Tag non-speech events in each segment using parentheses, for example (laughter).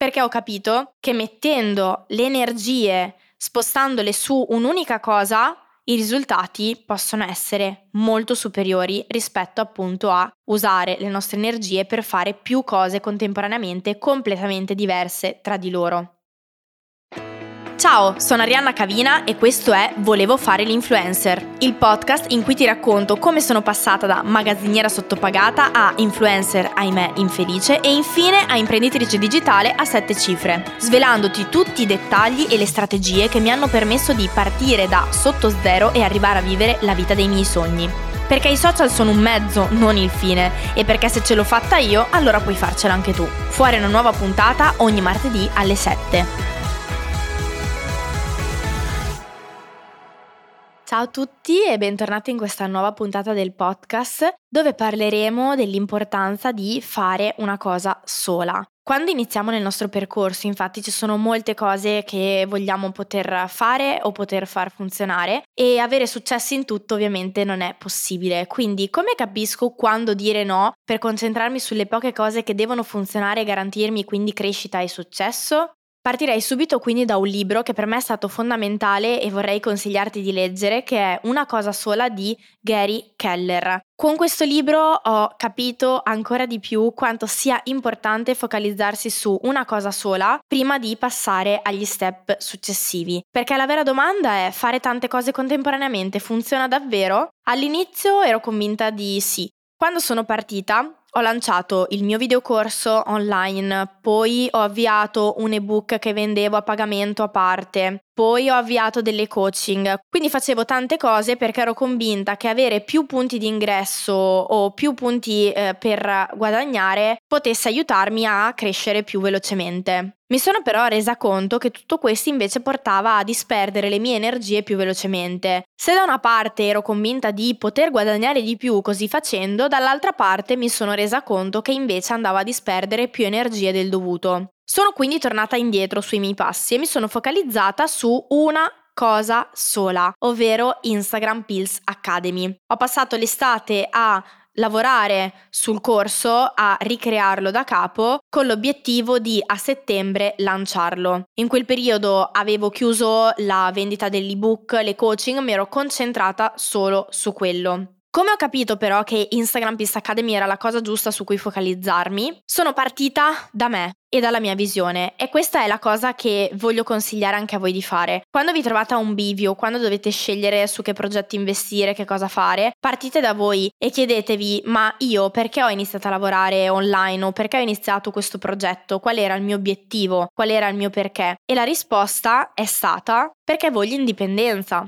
Perché ho capito che mettendo le energie, spostandole su un'unica cosa, i risultati possono essere molto superiori rispetto appunto a usare le nostre energie per fare più cose contemporaneamente completamente diverse tra di loro. Ciao, sono Arianna Cavina e questo è Volevo fare l'influencer, il podcast in cui ti racconto come sono passata da magazziniera sottopagata a influencer, ahimè, infelice e infine a imprenditrice digitale a sette cifre, svelandoti tutti i dettagli e le strategie che mi hanno permesso di partire da sotto zero e arrivare a vivere la vita dei miei sogni. Perché i social sono un mezzo, non il fine, e perché se ce l'ho fatta io, allora puoi farcela anche tu. Fuori una nuova puntata ogni martedì alle 7. Ciao a tutti e bentornati in questa nuova puntata del podcast dove parleremo dell'importanza di fare una cosa sola. Quando iniziamo nel nostro percorso, infatti, ci sono molte cose che vogliamo poter fare o poter far funzionare e avere successo in tutto ovviamente non è possibile. Quindi, come capisco quando dire no per concentrarmi sulle poche cose che devono funzionare e garantirmi quindi crescita e successo? Partirei subito quindi da un libro che per me è stato fondamentale e vorrei consigliarti di leggere, che è Una cosa sola di Gary Keller. Con questo libro ho capito ancora di più quanto sia importante focalizzarsi su una cosa sola prima di passare agli step successivi. Perché la vera domanda è fare tante cose contemporaneamente funziona davvero? All'inizio ero convinta di sì. Quando sono partita ho lanciato il mio videocorso online, poi ho avviato un ebook che vendevo a pagamento a parte, poi ho avviato delle coaching, quindi facevo tante cose perché ero convinta che avere più punti di ingresso o più punti eh, per guadagnare potesse aiutarmi a crescere più velocemente. Mi sono però resa conto che tutto questo invece portava a disperdere le mie energie più velocemente. Se da una parte ero convinta di poter guadagnare di più così facendo, dall'altra parte mi sono resa conto che invece andavo a disperdere più energie del dovuto. Sono quindi tornata indietro sui miei passi e mi sono focalizzata su una cosa sola, ovvero Instagram Pills Academy. Ho passato l'estate a lavorare sul corso a ricrearlo da capo con l'obiettivo di a settembre lanciarlo. In quel periodo avevo chiuso la vendita dell'ebook, le coaching, mi ero concentrata solo su quello. Come ho capito però che Instagram Pista Academy era la cosa giusta su cui focalizzarmi, sono partita da me e dalla mia visione e questa è la cosa che voglio consigliare anche a voi di fare. Quando vi trovate a un bivio, quando dovete scegliere su che progetti investire, che cosa fare, partite da voi e chiedetevi ma io perché ho iniziato a lavorare online o perché ho iniziato questo progetto, qual era il mio obiettivo, qual era il mio perché? E la risposta è stata perché voglio indipendenza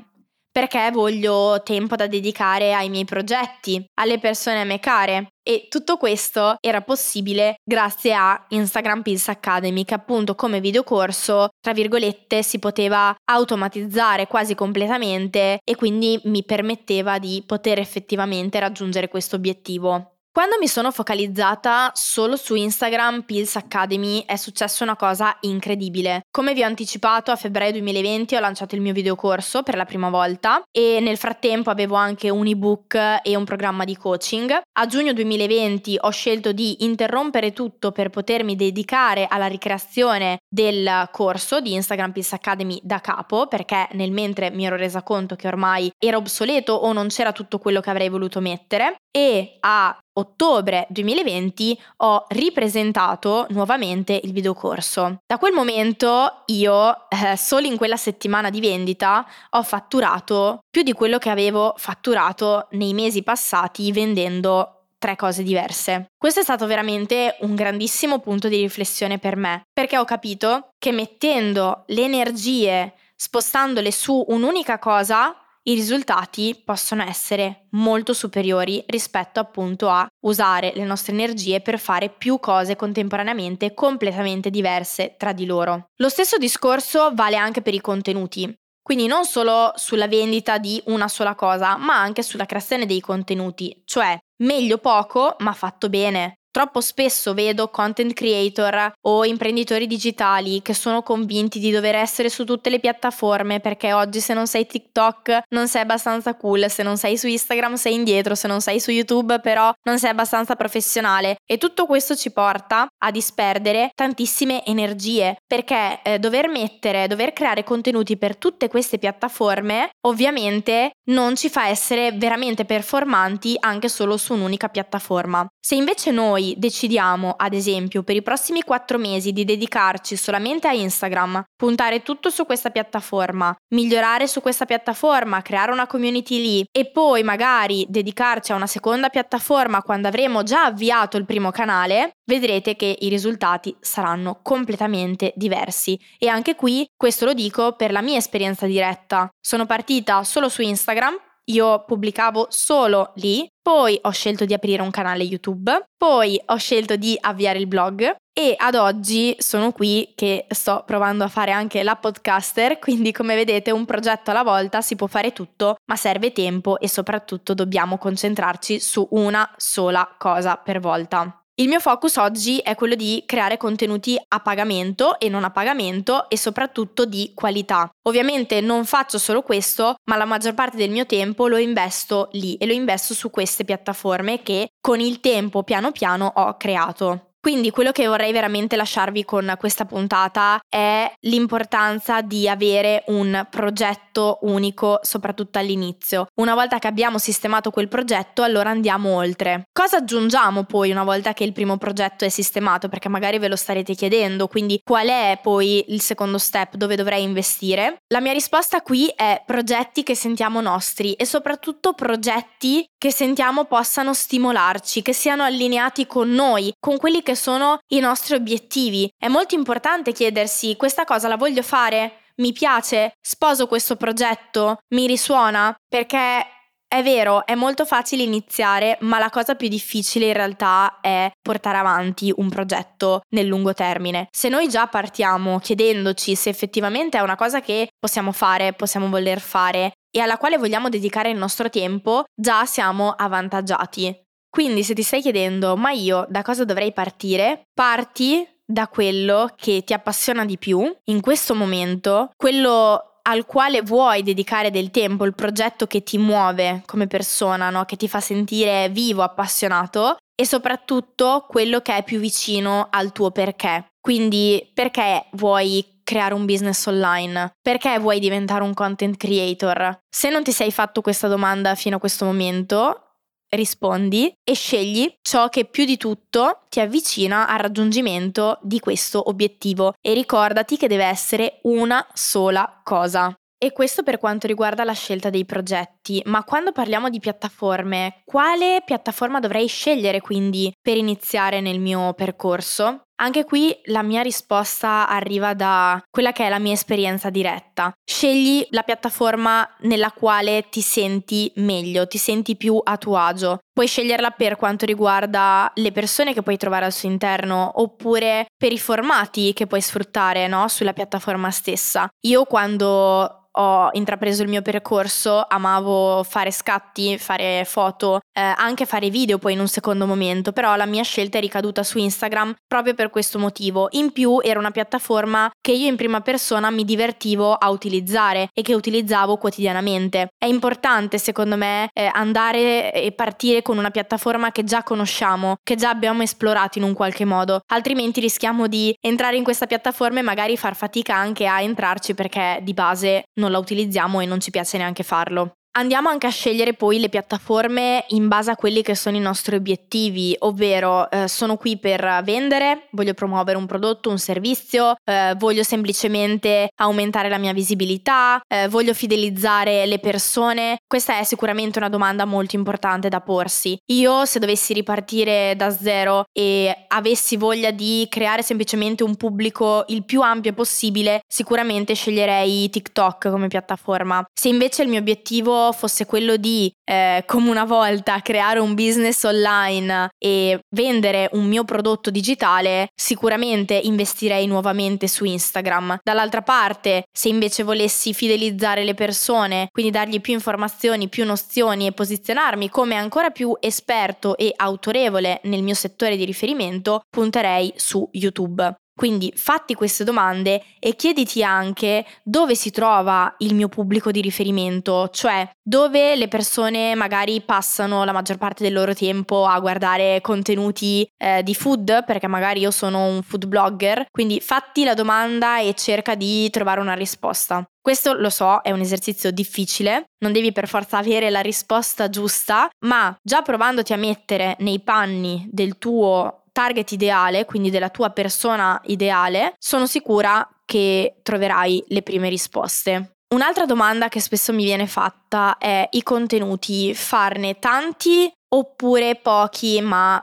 perché voglio tempo da dedicare ai miei progetti, alle persone a me care. E tutto questo era possibile grazie a Instagram Pills Academy, che appunto come videocorso, tra virgolette, si poteva automatizzare quasi completamente e quindi mi permetteva di poter effettivamente raggiungere questo obiettivo. Quando mi sono focalizzata solo su Instagram Pills Academy è successa una cosa incredibile. Come vi ho anticipato, a febbraio 2020 ho lanciato il mio videocorso per la prima volta e nel frattempo avevo anche un ebook e un programma di coaching. A giugno 2020 ho scelto di interrompere tutto per potermi dedicare alla ricreazione del corso di Instagram Pills Academy da capo perché nel mentre mi ero resa conto che ormai era obsoleto o non c'era tutto quello che avrei voluto mettere e a ottobre 2020 ho ripresentato nuovamente il videocorso. Da quel momento io, eh, solo in quella settimana di vendita, ho fatturato più di quello che avevo fatturato nei mesi passati vendendo tre cose diverse. Questo è stato veramente un grandissimo punto di riflessione per me, perché ho capito che mettendo le energie, spostandole su un'unica cosa, i risultati possono essere molto superiori rispetto appunto a usare le nostre energie per fare più cose contemporaneamente completamente diverse tra di loro. Lo stesso discorso vale anche per i contenuti. Quindi non solo sulla vendita di una sola cosa, ma anche sulla creazione dei contenuti, cioè meglio poco ma fatto bene. Troppo spesso vedo content creator o imprenditori digitali che sono convinti di dover essere su tutte le piattaforme perché oggi se non sei TikTok non sei abbastanza cool, se non sei su Instagram sei indietro, se non sei su YouTube però non sei abbastanza professionale. E tutto questo ci porta a disperdere tantissime energie perché eh, dover mettere, dover creare contenuti per tutte queste piattaforme ovviamente non ci fa essere veramente performanti anche solo su un'unica piattaforma. Se invece noi decidiamo, ad esempio, per i prossimi quattro mesi di dedicarci solamente a Instagram, puntare tutto su questa piattaforma, migliorare su questa piattaforma, creare una community lì e poi magari dedicarci a una seconda piattaforma quando avremo già avviato il primo canale, vedrete che i risultati saranno completamente diversi. E anche qui, questo lo dico per la mia esperienza diretta. Sono partita solo su Instagram, io pubblicavo solo lì, poi ho scelto di aprire un canale YouTube, poi ho scelto di avviare il blog e ad oggi sono qui che sto provando a fare anche la podcaster, (laughs) quindi come vedete un progetto alla volta si può fare tutto, ma serve tempo e soprattutto dobbiamo concentrarci su una sola cosa per volta. Il mio focus oggi è quello di creare contenuti a pagamento e non a pagamento e soprattutto di qualità. Ovviamente non faccio solo questo, ma la maggior parte del mio tempo lo investo lì e lo investo su queste piattaforme che con il tempo piano piano ho creato. Quindi quello che vorrei veramente lasciarvi con questa puntata è l'importanza di avere un progetto unico, soprattutto all'inizio. Una volta che abbiamo sistemato quel progetto, allora andiamo oltre. Cosa aggiungiamo poi una volta che il primo progetto è sistemato? Perché magari ve lo starete chiedendo, quindi qual è poi il secondo step dove dovrei investire? La mia risposta qui è progetti che sentiamo nostri e soprattutto progetti che sentiamo possano stimolarci, che siano allineati con noi, con quelli che sono i nostri obiettivi. È molto importante chiedersi questa cosa la voglio fare? Mi piace? Sposo questo progetto? Mi risuona? Perché è vero, è molto facile iniziare, ma la cosa più difficile in realtà è portare avanti un progetto nel lungo termine. Se noi già partiamo chiedendoci se effettivamente è una cosa che possiamo fare, possiamo voler fare e alla quale vogliamo dedicare il nostro tempo, già siamo avvantaggiati. Quindi se ti stai chiedendo, ma io da cosa dovrei partire? Parti da quello che ti appassiona di più in questo momento, quello al quale vuoi dedicare del tempo, il progetto che ti muove come persona, no? che ti fa sentire vivo, appassionato e soprattutto quello che è più vicino al tuo perché. Quindi perché vuoi creare un business online? Perché vuoi diventare un content creator? Se non ti sei fatto questa domanda fino a questo momento, rispondi e scegli ciò che più di tutto ti avvicina al raggiungimento di questo obiettivo e ricordati che deve essere una sola cosa. E questo per quanto riguarda la scelta dei progetti, ma quando parliamo di piattaforme, quale piattaforma dovrei scegliere quindi per iniziare nel mio percorso? Anche qui la mia risposta arriva da quella che è la mia esperienza diretta. Scegli la piattaforma nella quale ti senti meglio, ti senti più a tuo agio. Puoi sceglierla per quanto riguarda le persone che puoi trovare al suo interno oppure per i formati che puoi sfruttare no? sulla piattaforma stessa. Io quando ho intrapreso il mio percorso, amavo fare scatti, fare foto, eh, anche fare video poi in un secondo momento, però la mia scelta è ricaduta su Instagram proprio per questo motivo. In più era una piattaforma che io in prima persona mi divertivo a utilizzare e che utilizzavo quotidianamente. È importante secondo me eh, andare e partire con una piattaforma che già conosciamo, che già abbiamo esplorato in un qualche modo, altrimenti rischiamo di entrare in questa piattaforma e magari far fatica anche a entrarci perché di base non la utilizziamo e non ci piace neanche farlo. Andiamo anche a scegliere poi le piattaforme in base a quelli che sono i nostri obiettivi, ovvero eh, sono qui per vendere, voglio promuovere un prodotto, un servizio, eh, voglio semplicemente aumentare la mia visibilità, eh, voglio fidelizzare le persone. Questa è sicuramente una domanda molto importante da porsi. Io se dovessi ripartire da zero e avessi voglia di creare semplicemente un pubblico il più ampio possibile, sicuramente sceglierei TikTok come piattaforma. Se invece il mio obiettivo fosse quello di, eh, come una volta, creare un business online e vendere un mio prodotto digitale, sicuramente investirei nuovamente su Instagram. Dall'altra parte, se invece volessi fidelizzare le persone, quindi dargli più informazioni, più nozioni e posizionarmi come ancora più esperto e autorevole nel mio settore di riferimento, punterei su YouTube. Quindi fatti queste domande e chiediti anche dove si trova il mio pubblico di riferimento, cioè dove le persone magari passano la maggior parte del loro tempo a guardare contenuti eh, di food, perché magari io sono un food blogger, quindi fatti la domanda e cerca di trovare una risposta. Questo lo so, è un esercizio difficile, non devi per forza avere la risposta giusta, ma già provandoti a mettere nei panni del tuo target ideale, quindi della tua persona ideale, sono sicura che troverai le prime risposte. Un'altra domanda che spesso mi viene fatta è i contenuti, farne tanti oppure pochi ma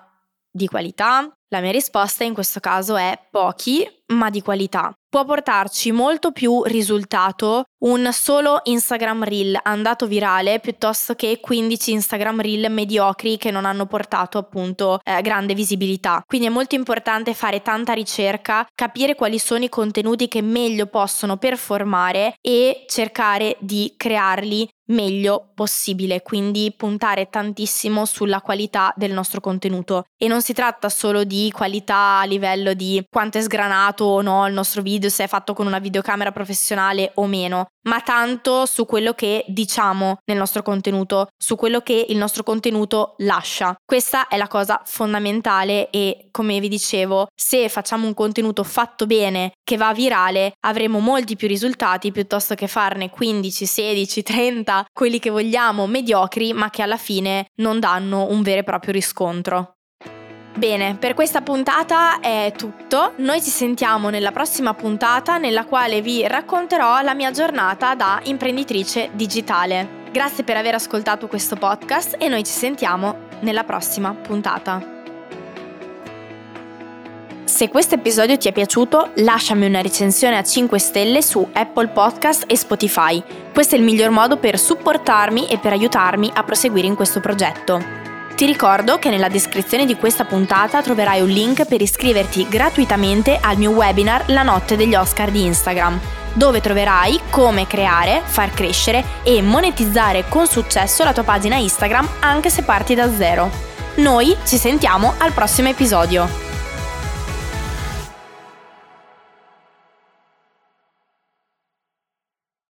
di qualità? La mia risposta in questo caso è pochi ma di qualità può portarci molto più risultato un solo Instagram Reel andato virale piuttosto che 15 Instagram Reel mediocri che non hanno portato appunto eh, grande visibilità. Quindi è molto importante fare tanta ricerca, capire quali sono i contenuti che meglio possono performare e cercare di crearli meglio possibile, quindi puntare tantissimo sulla qualità del nostro contenuto. E non si tratta solo di qualità a livello di quanto è sgranato o no il nostro video se è fatto con una videocamera professionale o meno, ma tanto su quello che diciamo nel nostro contenuto, su quello che il nostro contenuto lascia. Questa è la cosa fondamentale e come vi dicevo, se facciamo un contenuto fatto bene che va virale, avremo molti più risultati piuttosto che farne 15, 16, 30, quelli che vogliamo mediocri, ma che alla fine non danno un vero e proprio riscontro. Bene, per questa puntata è tutto. Noi ci sentiamo nella prossima puntata nella quale vi racconterò la mia giornata da imprenditrice digitale. Grazie per aver ascoltato questo podcast e noi ci sentiamo nella prossima puntata. Se questo episodio ti è piaciuto, lasciami una recensione a 5 stelle su Apple Podcast e Spotify. Questo è il miglior modo per supportarmi e per aiutarmi a proseguire in questo progetto. Ti ricordo che nella descrizione di questa puntata troverai un link per iscriverti gratuitamente al mio webinar La notte degli Oscar di Instagram, dove troverai come creare, far crescere e monetizzare con successo la tua pagina Instagram anche se parti da zero. Noi ci sentiamo al prossimo episodio.